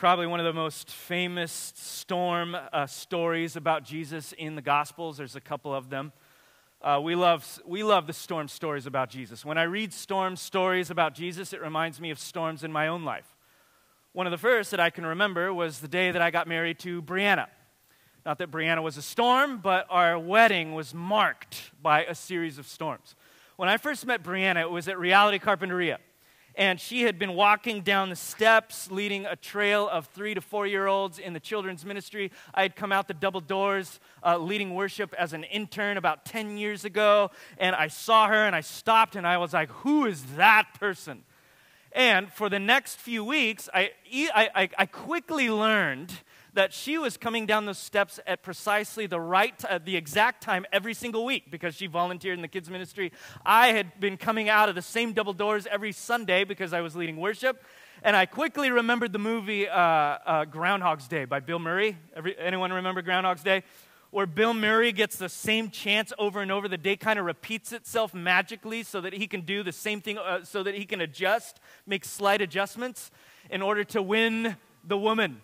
probably one of the most famous storm uh, stories about Jesus in the Gospels. There's a couple of them. Uh, we, love, we love the storm stories about Jesus. When I read storm stories about Jesus, it reminds me of storms in my own life. One of the first that I can remember was the day that I got married to Brianna. Not that Brianna was a storm, but our wedding was marked by a series of storms. When I first met Brianna, it was at Reality Carpinteria and she had been walking down the steps leading a trail of three to four year olds in the children's ministry. I had come out the double doors uh, leading worship as an intern about 10 years ago, and I saw her and I stopped and I was like, Who is that person? And for the next few weeks, I, I, I quickly learned that she was coming down those steps at precisely the right, uh, the exact time every single week because she volunteered in the kids' ministry. I had been coming out of the same double doors every Sunday because I was leading worship. And I quickly remembered the movie uh, uh, Groundhog's Day by Bill Murray. Every, anyone remember Groundhog's Day? Where Bill Murray gets the same chance over and over. The day kind of repeats itself magically so that he can do the same thing, uh, so that he can adjust, make slight adjustments in order to win the woman.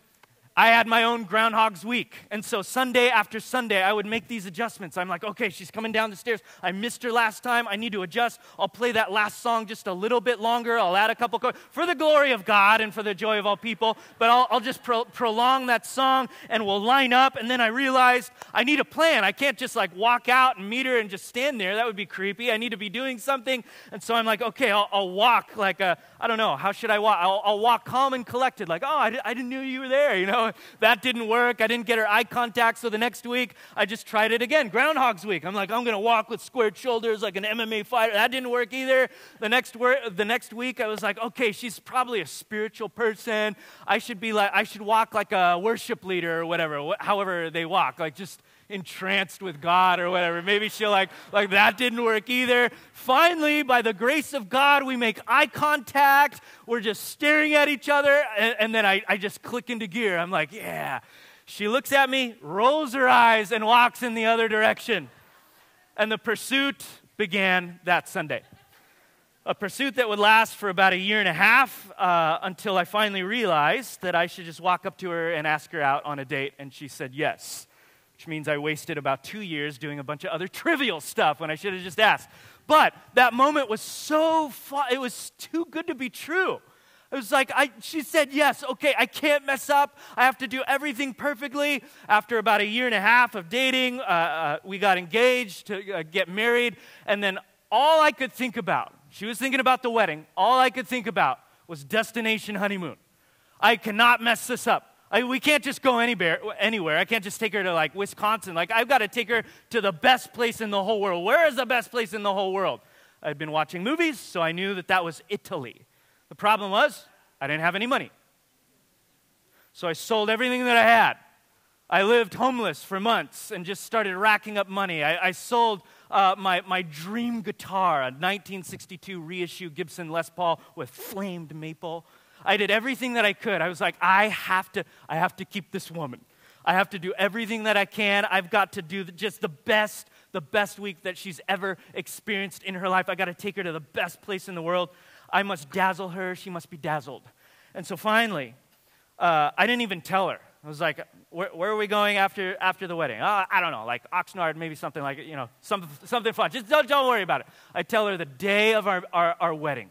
I had my own Groundhog's Week. And so Sunday after Sunday, I would make these adjustments. I'm like, okay, she's coming down the stairs. I missed her last time. I need to adjust. I'll play that last song just a little bit longer. I'll add a couple chords for the glory of God and for the joy of all people. But I'll, I'll just pro- prolong that song and we'll line up. And then I realized I need a plan. I can't just like walk out and meet her and just stand there. That would be creepy. I need to be doing something. And so I'm like, okay, I'll, I'll walk like a, I don't know, how should I walk? I'll, I'll walk calm and collected, like, oh, I, I didn't know you were there, you know? That didn't work. I didn't get her eye contact. So the next week, I just tried it again. Groundhog's Week. I'm like, I'm going to walk with squared shoulders like an MMA fighter. That didn't work either. The next, the next week, I was like, okay, she's probably a spiritual person. I should be like, I should walk like a worship leader or whatever, however they walk. Like just entranced with God or whatever. Maybe she'll like, like that didn't work either. Finally, by the grace of God, we make eye contact. We're just staring at each other. And, and then I, I just click into gear. I'm like, yeah. She looks at me, rolls her eyes, and walks in the other direction. And the pursuit began that Sunday. A pursuit that would last for about a year and a half uh, until I finally realized that I should just walk up to her and ask her out on a date. And she said yes which means I wasted about two years doing a bunch of other trivial stuff when I should have just asked. But that moment was so fun, it was too good to be true. It was like, I, she said, yes, okay, I can't mess up. I have to do everything perfectly. After about a year and a half of dating, uh, uh, we got engaged to uh, get married. And then all I could think about, she was thinking about the wedding, all I could think about was destination honeymoon. I cannot mess this up. I, we can't just go anywhere, anywhere. I can't just take her to like Wisconsin. Like, I've got to take her to the best place in the whole world. Where is the best place in the whole world? I'd been watching movies, so I knew that that was Italy. The problem was, I didn't have any money. So I sold everything that I had. I lived homeless for months and just started racking up money. I, I sold uh, my, my dream guitar, a 1962 reissue Gibson Les Paul with flamed maple. I did everything that I could. I was like, I have to, I have to keep this woman. I have to do everything that I can. I've got to do just the best, the best week that she's ever experienced in her life. I got to take her to the best place in the world. I must dazzle her. She must be dazzled. And so finally, uh, I didn't even tell her. I was like, where, where, are we going after, after the wedding? Oh, I don't know, like Oxnard, maybe something like, you know, something, something fun. Just don't, don't worry about it. I tell her the day of our, our, our wedding.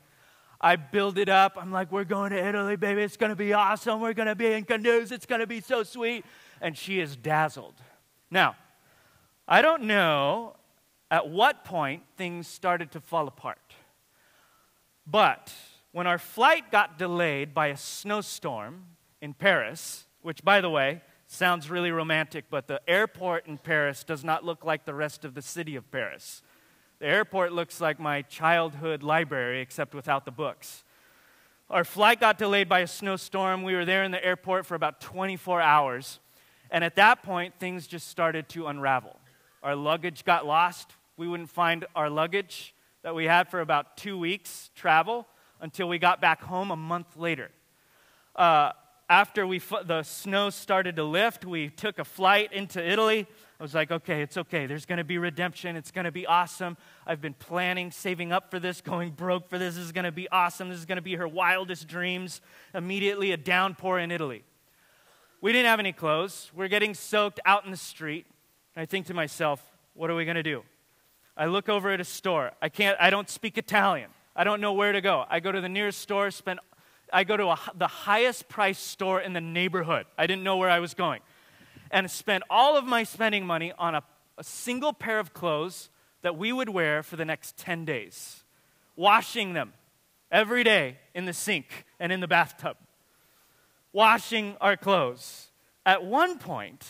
I build it up. I'm like, we're going to Italy, baby. It's going to be awesome. We're going to be in canoes. It's going to be so sweet. And she is dazzled. Now, I don't know at what point things started to fall apart. But when our flight got delayed by a snowstorm in Paris, which, by the way, sounds really romantic, but the airport in Paris does not look like the rest of the city of Paris. The airport looks like my childhood library, except without the books. Our flight got delayed by a snowstorm. We were there in the airport for about 24 hours. And at that point, things just started to unravel. Our luggage got lost. We wouldn't find our luggage that we had for about two weeks travel until we got back home a month later. Uh, after we, the snow started to lift, we took a flight into Italy. Was like, okay, it's okay. There's going to be redemption. It's going to be awesome. I've been planning, saving up for this, going broke for this. This is going to be awesome. This is going to be her wildest dreams. Immediately, a downpour in Italy. We didn't have any clothes. We're getting soaked out in the street. And I think to myself, what are we going to do? I look over at a store. I can't I don't speak Italian. I don't know where to go. I go to the nearest store, spend I go to a, the highest price store in the neighborhood. I didn't know where I was going. And spent all of my spending money on a, a single pair of clothes that we would wear for the next 10 days. Washing them every day in the sink and in the bathtub. Washing our clothes. At one point,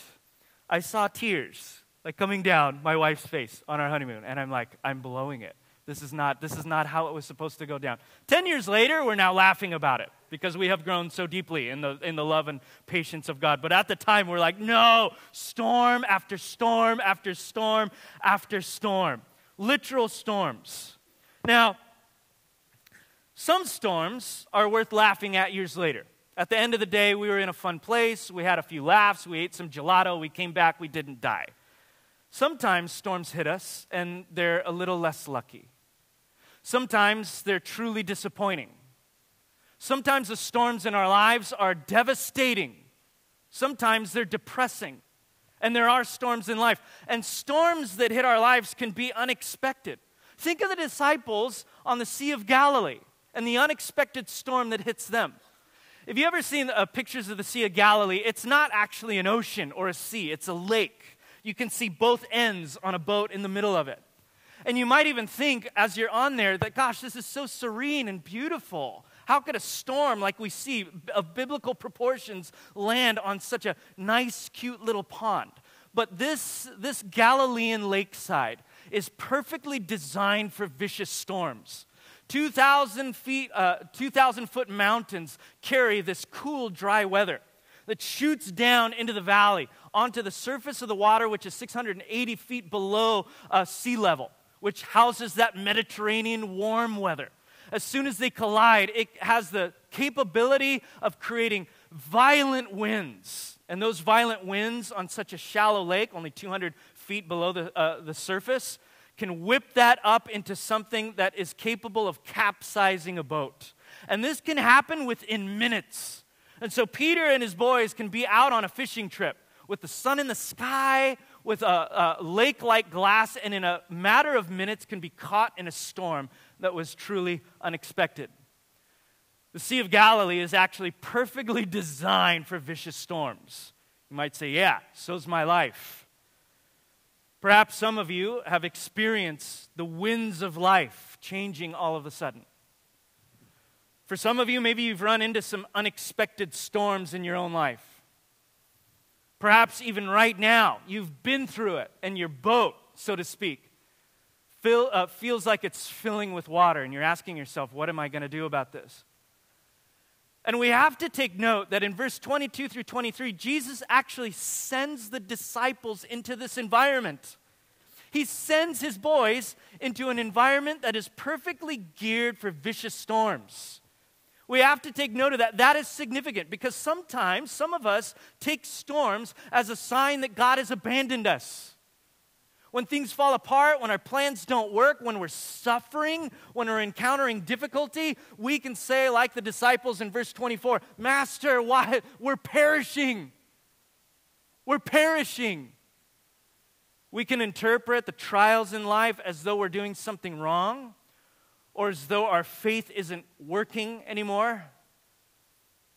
I saw tears like coming down my wife's face on our honeymoon, and I'm like, I'm blowing it. This is not, this is not how it was supposed to go down. Ten years later, we're now laughing about it because we have grown so deeply in the, in the love and patience of God. But at the time, we're like, no, storm after storm after storm after storm. Literal storms. Now, some storms are worth laughing at years later. At the end of the day, we were in a fun place. We had a few laughs. We ate some gelato. We came back. We didn't die. Sometimes storms hit us and they're a little less lucky. Sometimes they're truly disappointing. Sometimes the storms in our lives are devastating. Sometimes they're depressing. And there are storms in life. And storms that hit our lives can be unexpected. Think of the disciples on the Sea of Galilee and the unexpected storm that hits them. Have you ever seen uh, pictures of the Sea of Galilee? It's not actually an ocean or a sea, it's a lake. You can see both ends on a boat in the middle of it. And you might even think, as you're on there, that, gosh, this is so serene and beautiful. How could a storm like we see of biblical proportions land on such a nice, cute little pond? But this, this Galilean lakeside is perfectly designed for vicious storms. 2,000 feet, uh, 2,000 foot mountains carry this cool, dry weather that shoots down into the valley onto the surface of the water, which is 680 feet below uh, sea level which houses that Mediterranean warm weather. As soon as they collide, it has the capability of creating violent winds. And those violent winds on such a shallow lake, only 200 feet below the, uh, the surface, can whip that up into something that is capable of capsizing a boat. And this can happen within minutes. And so Peter and his boys can be out on a fishing trip with the sun in the sky, with a, a lake like glass, and in a matter of minutes can be caught in a storm that was truly unexpected. The Sea of Galilee is actually perfectly designed for vicious storms. You might say, yeah, so's my life. Perhaps some of you have experienced the winds of life changing all of a sudden. For some of you, maybe you've run into some unexpected storms in your own life. Perhaps even right now, you've been through it, and your boat, so to speak, fill, uh, feels like it's filling with water, and you're asking yourself, what am I going to do about this? And we have to take note that in verse 22 through 23, Jesus actually sends the disciples into this environment. He sends his boys into an environment that is perfectly geared for vicious storms. We have to take note of that. That is significant because sometimes some of us take storms as a sign that God has abandoned us. When things fall apart, when our plans don't work, when we're suffering, when we're encountering difficulty, we can say, like the disciples in verse 24, Master, why? We're perishing. We're perishing. We can interpret the trials in life as though we're doing something wrong or as though our faith isn't working anymore.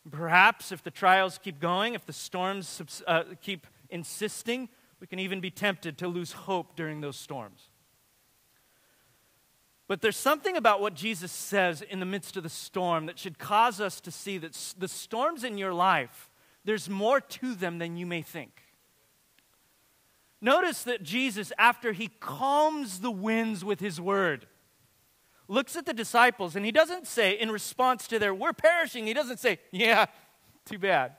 Perhaps if the trials keep going, if the storms uh, keep insisting, we can even be tempted to lose hope during those storms. But there's something about what Jesus says in the midst of the storm that should cause us to see that the storms in your life, there's more to them than you may think. Notice that Jesus, after he calms the winds with his word, looks at the disciples and he doesn't say, in response to their, we're perishing, he doesn't say, yeah, too bad.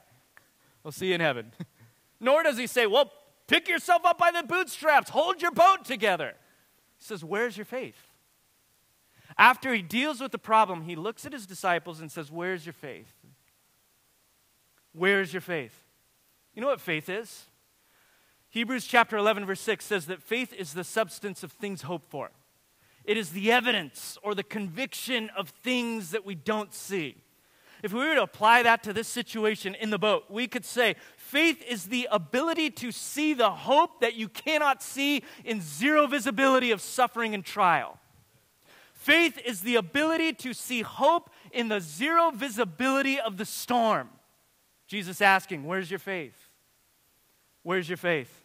We'll see you in heaven. Nor does he say, well, pick yourself up by the bootstraps, hold your boat together. He says, where's your faith? After he deals with the problem, he looks at his disciples and says, Where's your faith? Where's your faith? You know what faith is? Hebrews chapter 11, verse 6 says that faith is the substance of things hoped for. It is the evidence or the conviction of things that we don't see. If we were to apply that to this situation in the boat, we could say faith is the ability to see the hope that you cannot see in zero visibility of suffering and trial. Faith is the ability to see hope in the zero visibility of the storm. Jesus asking, Where's your faith? Where's your faith?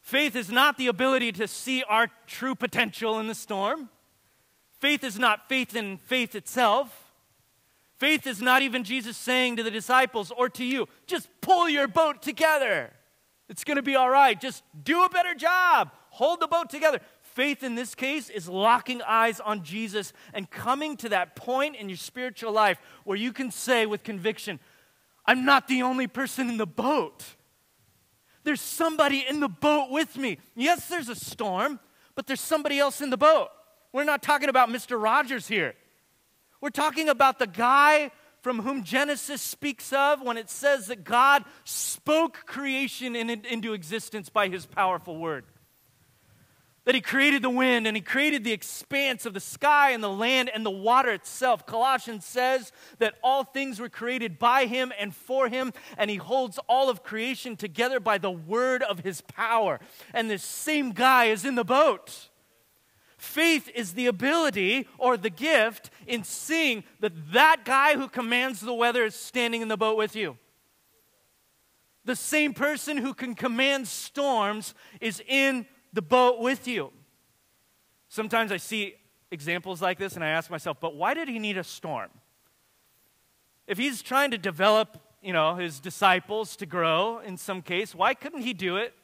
Faith is not the ability to see our true potential in the storm. Faith is not faith in faith itself. Faith is not even Jesus saying to the disciples or to you, just pull your boat together. It's going to be all right. Just do a better job. Hold the boat together. Faith in this case is locking eyes on Jesus and coming to that point in your spiritual life where you can say with conviction, I'm not the only person in the boat. There's somebody in the boat with me. Yes, there's a storm, but there's somebody else in the boat. We're not talking about Mr. Rogers here. We're talking about the guy from whom Genesis speaks of when it says that God spoke creation in, into existence by his powerful word that he created the wind and he created the expanse of the sky and the land and the water itself. Colossians says that all things were created by him and for him, and he holds all of creation together by the word of his power. And this same guy is in the boat. Faith is the ability or the gift in seeing that that guy who commands the weather is standing in the boat with you. The same person who can command storms is in the boat with you. Sometimes I see examples like this and I ask myself, but why did he need a storm? If he's trying to develop, you know, his disciples to grow in some case, why couldn't he do it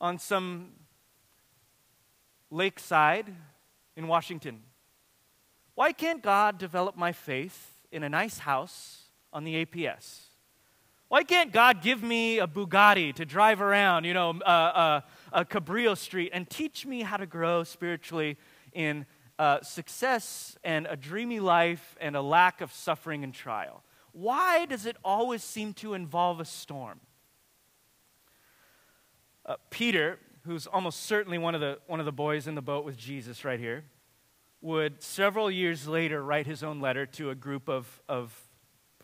on some lakeside in Washington? Why can't God develop my faith in a nice house on the APS? Why can't God give me a Bugatti to drive around, you know, uh, uh, uh, Cabrillo Street and teach me how to grow spiritually in uh, success and a dreamy life and a lack of suffering and trial? Why does it always seem to involve a storm? Uh, Peter, who's almost certainly one of, the, one of the boys in the boat with Jesus right here, would several years later write his own letter to a group of, of,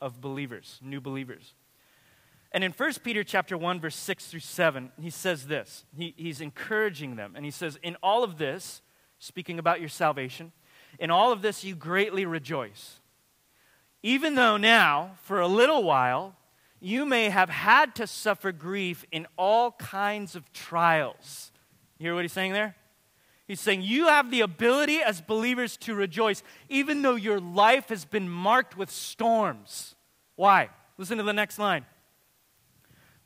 of believers, new believers. And in 1 Peter chapter 1, verse 6 through 7, he says this. He, he's encouraging them. And he says, In all of this, speaking about your salvation, in all of this you greatly rejoice. Even though now, for a little while, you may have had to suffer grief in all kinds of trials. You hear what he's saying there? He's saying you have the ability as believers to rejoice, even though your life has been marked with storms. Why? Listen to the next line.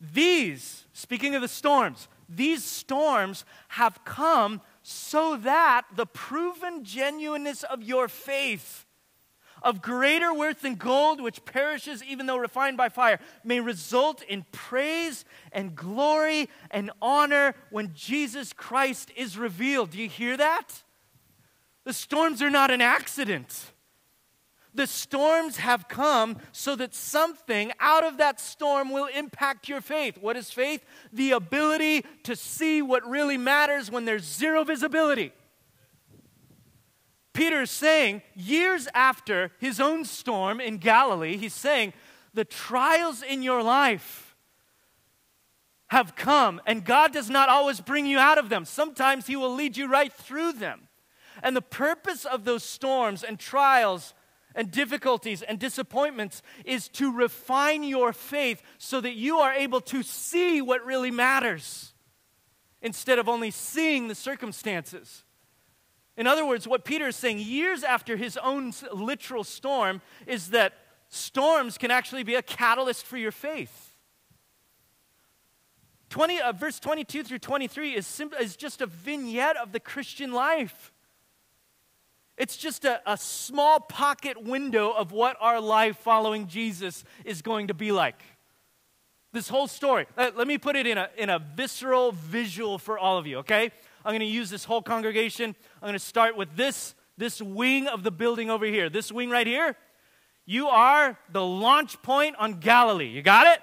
These, speaking of the storms, these storms have come so that the proven genuineness of your faith, of greater worth than gold, which perishes even though refined by fire, may result in praise and glory and honor when Jesus Christ is revealed. Do you hear that? The storms are not an accident. The storms have come so that something out of that storm will impact your faith. What is faith? The ability to see what really matters when there's zero visibility. Peter is saying, years after his own storm in Galilee, he's saying, the trials in your life have come, and God does not always bring you out of them. Sometimes He will lead you right through them. And the purpose of those storms and trials and difficulties and disappointments is to refine your faith so that you are able to see what really matters instead of only seeing the circumstances. In other words, what Peter is saying years after his own literal storm is that storms can actually be a catalyst for your faith. 20, uh, verse 22 through 23 is, sim- is just a vignette of the Christian life. It's just a, a small pocket window of what our life following Jesus is going to be like. This whole story. Let, let me put it in a, in a visceral visual for all of you, okay? I'm going to use this whole congregation. I'm going to start with this, this wing of the building over here. This wing right here. You are the launch point on Galilee. You got it?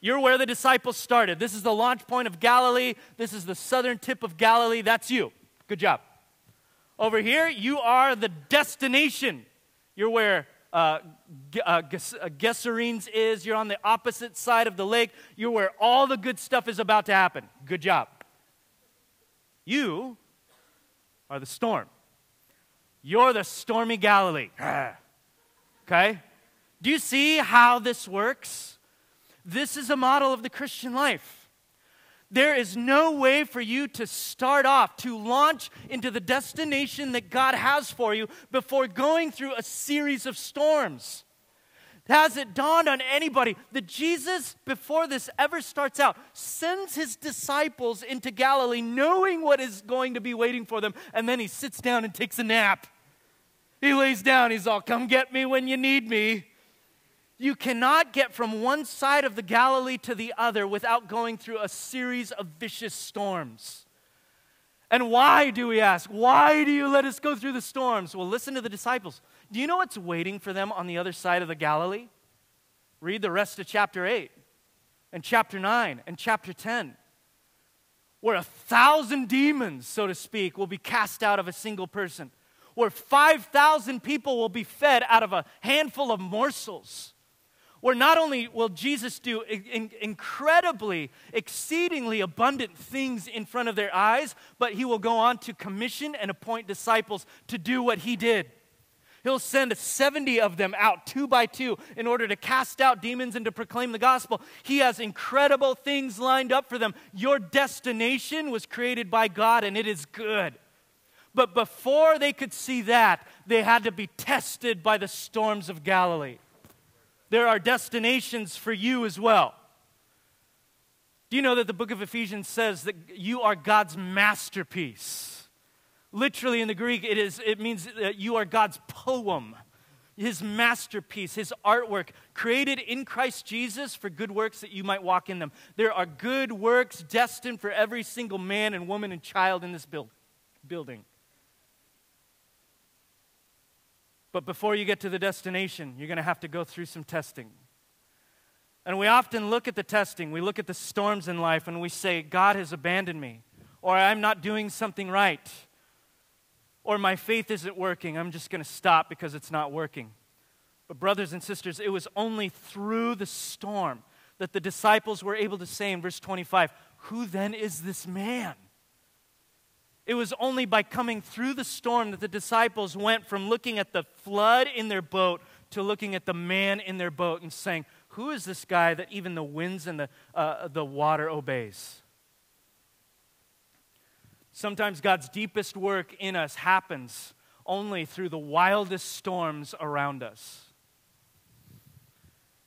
You're where the disciples started. This is the launch point of Galilee. This is the southern tip of Galilee. That's you. Good job. Over here, you are the destination. You're where uh, uh, uh, Gerasenes is. You're on the opposite side of the lake. You're where all the good stuff is about to happen. Good job. You are the storm. You're the stormy Galilee. okay? Do you see how this works? This is a model of the Christian life. There is no way for you to start off, to launch into the destination that God has for you before going through a series of storms. Has it dawned on anybody that Jesus, before this ever starts out, sends his disciples into Galilee knowing what is going to be waiting for them, and then he sits down and takes a nap? He lays down, he's all, Come get me when you need me. You cannot get from one side of the Galilee to the other without going through a series of vicious storms. And why do we ask? Why do you let us go through the storms? Well, listen to the disciples. Do you know what's waiting for them on the other side of the Galilee? Read the rest of chapter 8 and chapter 9 and chapter 10, where a thousand demons, so to speak, will be cast out of a single person, where 5,000 people will be fed out of a handful of morsels where not only will Jesus do in- incredibly, exceedingly abundant things in front of their eyes, but he will go on to commission and appoint disciples to do what he did. He'll send 70 of them out two by two in order to cast out demons and to proclaim the gospel. He has incredible things lined up for them. Your destination was created by God and it is good. But before they could see that, they had to be tested by the storms of Galilee there are destinations for you as well. Do you know that the book of Ephesians says that you are God's masterpiece? Literally in the Greek, it, is, it means that you are God's poem, his masterpiece, his artwork, created in Christ Jesus for good works that you might walk in them. There are good works destined for every single man and woman and child in this build, building. But before you get to the destination, you're going to have to go through some testing. And we often look at the testing, we look at the storms in life, and we say, God has abandoned me, or I'm not doing something right, or my faith isn't working. I'm just going to stop because it's not working. But, brothers and sisters, it was only through the storm that the disciples were able to say in verse 25, Who then is this man? It was only by coming through the storm that the disciples went from looking at the flood in their boat to looking at the man in their boat and saying, Who is this guy that even the winds and the, uh, the water obeys? Sometimes God's deepest work in us happens only through the wildest storms around us.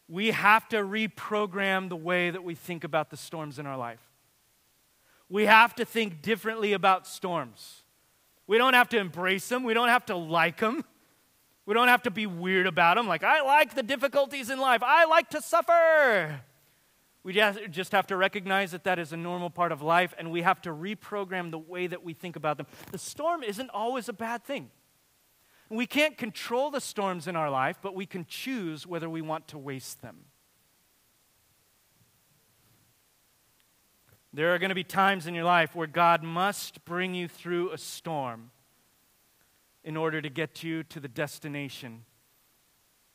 We have to reprogram the way that we think about the storms in our life we have to think differently about storms. We don't have to embrace them, we don't have to like them. We don't have to be weird about them, like, I like the difficulties in life, I like to suffer. We just have to recognize that that is a normal part of life, and we have to reprogram the way that we think about them. The storm isn't always a bad thing. We can't control the storms in our life, but we can choose whether we want to waste them. There are going to be times in your life where God must bring you through a storm in order to get you to the destination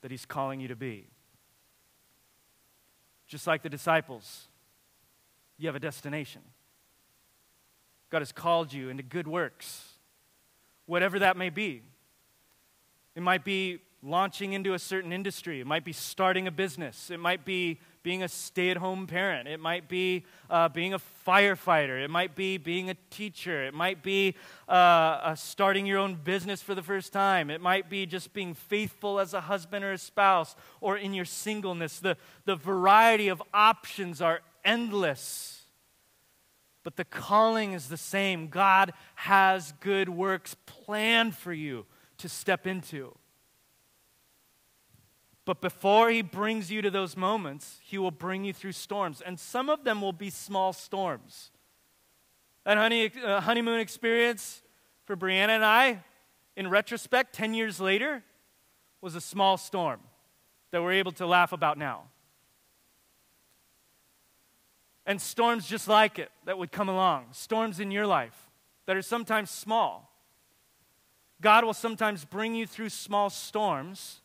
that He's calling you to be. Just like the disciples, you have a destination. God has called you into good works, whatever that may be. It might be launching into a certain industry, it might be starting a business, it might be being a stay at home parent. It might be uh, being a firefighter. It might be being a teacher. It might be uh, uh, starting your own business for the first time. It might be just being faithful as a husband or a spouse or in your singleness. The, the variety of options are endless. But the calling is the same. God has good works planned for you to step into. But before he brings you to those moments, he will bring you through storms. And some of them will be small storms. That honey, uh, honeymoon experience for Brianna and I, in retrospect, 10 years later, was a small storm that we're able to laugh about now. And storms just like it that would come along, storms in your life that are sometimes small. God will sometimes bring you through small storms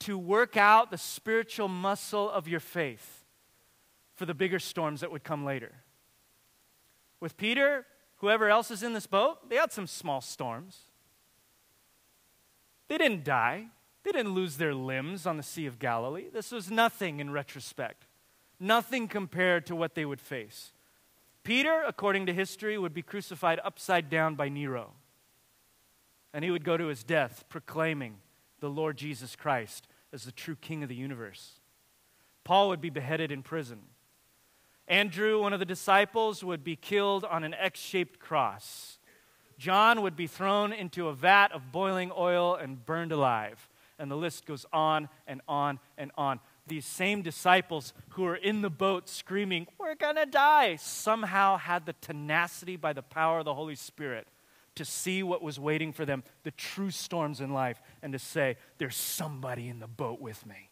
to work out the spiritual muscle of your faith for the bigger storms that would come later. With Peter, whoever else is in this boat, they had some small storms. They didn't die, they didn't lose their limbs on the Sea of Galilee. This was nothing in retrospect, nothing compared to what they would face. Peter, according to history, would be crucified upside down by Nero. And he would go to his death proclaiming the Lord Jesus Christ as the true King of the universe. Paul would be beheaded in prison. Andrew, one of the disciples, would be killed on an X shaped cross. John would be thrown into a vat of boiling oil and burned alive. And the list goes on and on and on. These same disciples who were in the boat screaming, We're to die, somehow had the tenacity by the power of the Holy Spirit to see what was waiting for them, the true storms in life, and to say, There's somebody in the boat with me.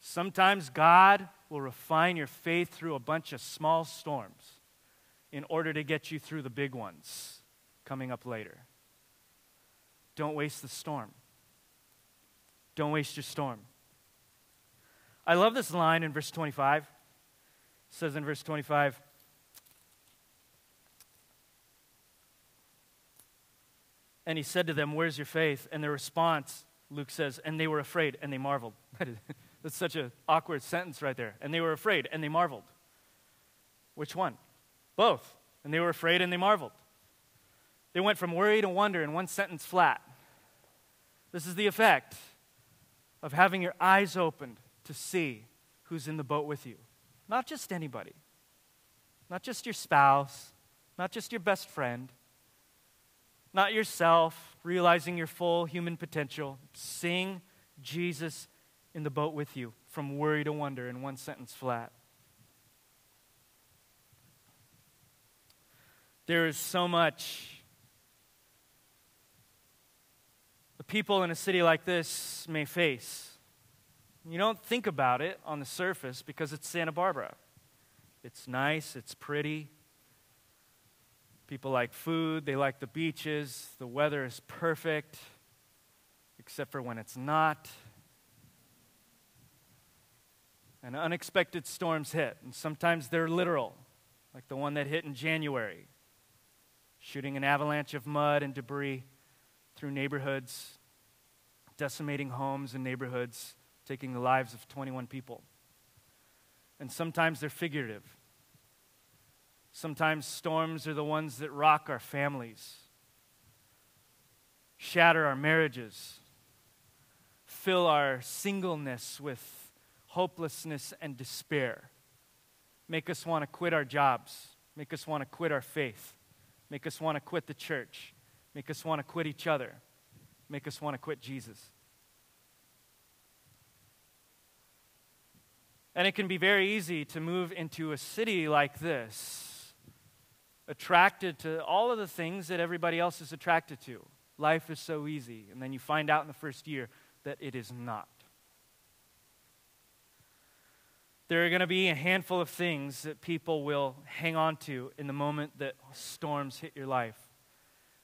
Sometimes God will refine your faith through a bunch of small storms in order to get you through the big ones coming up later. Don't waste the storm. Don't waste your storm. I love this line in verse 25. It says in verse 25, And he said to them, Where's your faith? And their response, Luke says, and they were afraid and they marveled. That's such an awkward sentence right there. And they were afraid and they marveled. Which one? Both. And they were afraid and they marveled. They went from worry to wonder in one sentence flat. This is the effect of having your eyes opened to see who's in the boat with you. Not just anybody, not just your spouse, not just your best friend, not yourself, realizing your full human potential. Seeing Jesus in the boat with you from worry to wonder in one sentence flat. There is so much the people in a city like this may face. You don't think about it on the surface because it's Santa Barbara. It's nice, it's pretty, People like food, they like the beaches, the weather is perfect, except for when it's not. And unexpected storms hit, and sometimes they're literal, like the one that hit in January, shooting an avalanche of mud and debris through neighborhoods, decimating homes and neighborhoods, taking the lives of 21 people. And sometimes they're figurative Sometimes storms are the ones that rock our families, shatter our marriages, fill our singleness with hopelessness and despair, make us want to quit our jobs, make us want to quit our faith, make us want to quit the church, make us want to quit each other, make us want to quit Jesus. And it can be very easy to move into a city like this attracted to all of the things that everybody else is attracted to. Life is so easy. And then you find out in the first year that it is not. There are going to be a handful of things that people will hang on to in the moment that storms hit your life.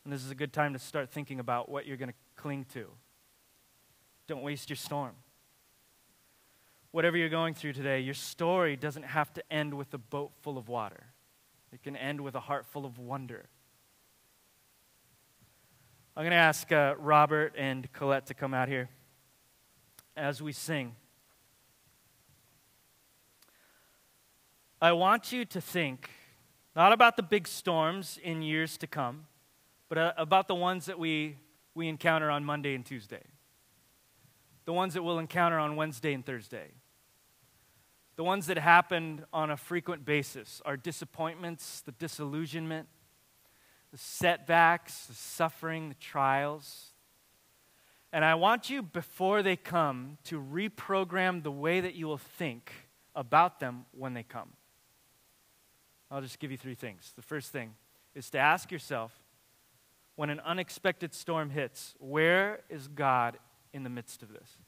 And this is a good time to start thinking about what you're going to cling to. Don't waste your storm. Whatever you're going through today, your story doesn't have to end with a boat full of water. It can end with a heart full of wonder. I'm going to ask uh, Robert and Colette to come out here as we sing. I want you to think not about the big storms in years to come, but uh, about the ones that we, we encounter on Monday and Tuesday, the ones that we'll encounter on Wednesday and Thursday the ones that happened on a frequent basis our disappointments, the disillusionment, the setbacks, the suffering, the trials. And I want you, before they come, to reprogram the way that you will think about them when they come. I'll just give you three things. The first thing is to ask yourself when an unexpected storm hits, where is God in the midst of this?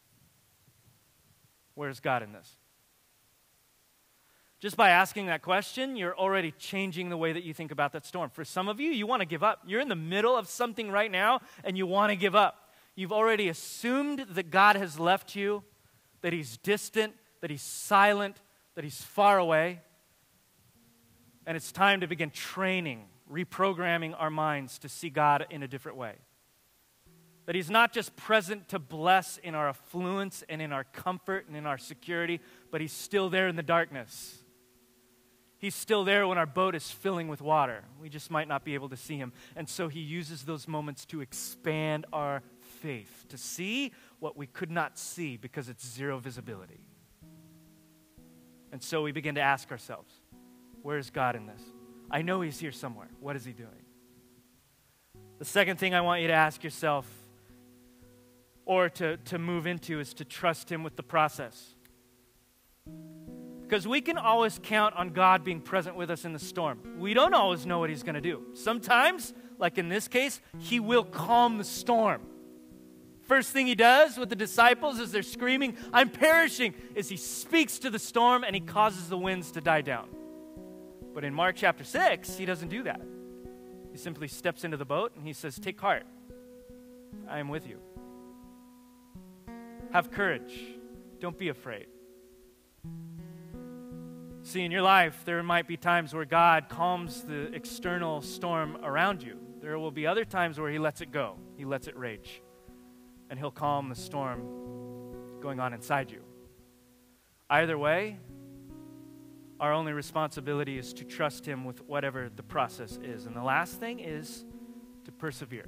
Where is God in this? Just by asking that question, you're already changing the way that you think about that storm. For some of you, you want to give up. You're in the middle of something right now and you want to give up. You've already assumed that God has left you, that He's distant, that He's silent, that He's far away. And it's time to begin training, reprogramming our minds to see God in a different way. That He's not just present to bless in our affluence and in our comfort and in our security, but He's still there in the darkness. He's still there when our boat is filling with water. We just might not be able to see Him. And so He uses those moments to expand our faith, to see what we could not see because it's zero visibility. And so we begin to ask ourselves, where's God in this? I know He's here somewhere. What is He doing? The second thing I want you to ask yourself or to, to move into is to trust Him with the process. Because we can always count on God being present with us in the storm. We don't always know what He's going to do. Sometimes, like in this case, He will calm the storm. First thing he does with the disciples as they're screaming, I'm perishing, is he speaks to the storm and he causes the winds to die down. But in Mark chapter 6, he doesn't do that. He simply steps into the boat and he says, Take heart, I am with you. Have courage, don't be afraid. See, in your life, there might be times where God calms the external storm around you. There will be other times where He lets it go, He lets it rage and He'll calm the storm going on inside you. Either way, our only responsibility is to trust Him with whatever the process is. And the last thing is to persevere.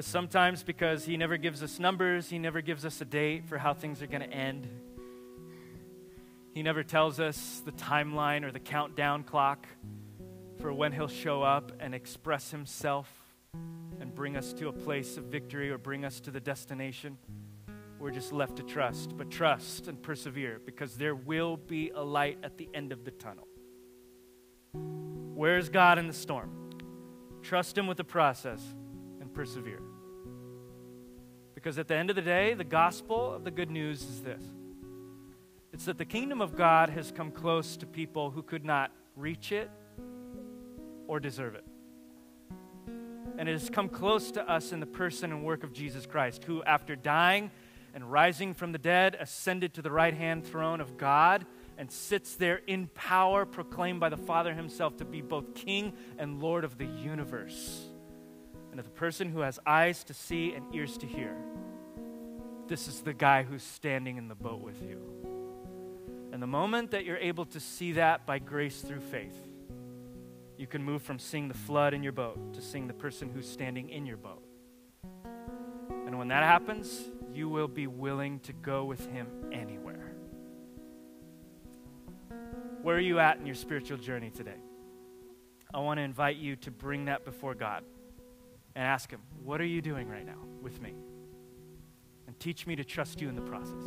Sometimes because He never gives us numbers, He never gives us a date for how things are going to end. He never tells us the timeline or the countdown clock for when He'll show up and express Himself and bring us to a place of victory or bring us to the destination. We're just left to trust, but trust and persevere because there will be a light at the end of the tunnel. Where's God in the storm? Trust Him with the process and persevere. Because at the end of the day, the gospel of the good news is this it's that the kingdom of God has come close to people who could not reach it or deserve it and it has come close to us in the person and work of Jesus Christ, who, after dying and rising from the dead, ascended to the right hand throne of God and sits there in power, proclaimed by the Father himself to be both King and Lord of the universe. And of the person who has eyes to see and ears to hear, this is the guy who's standing in the boat with you. And the moment that you're able to see that by grace through faith, you can move from seeing the flood in your boat to seeing the person who's standing in your boat. And when that happens, you will be willing to go with him anywhere. Where are you at in your spiritual journey today? I want to invite you to bring that before God and ask Him, What are you doing right now with me? And teach me to trust you in the process.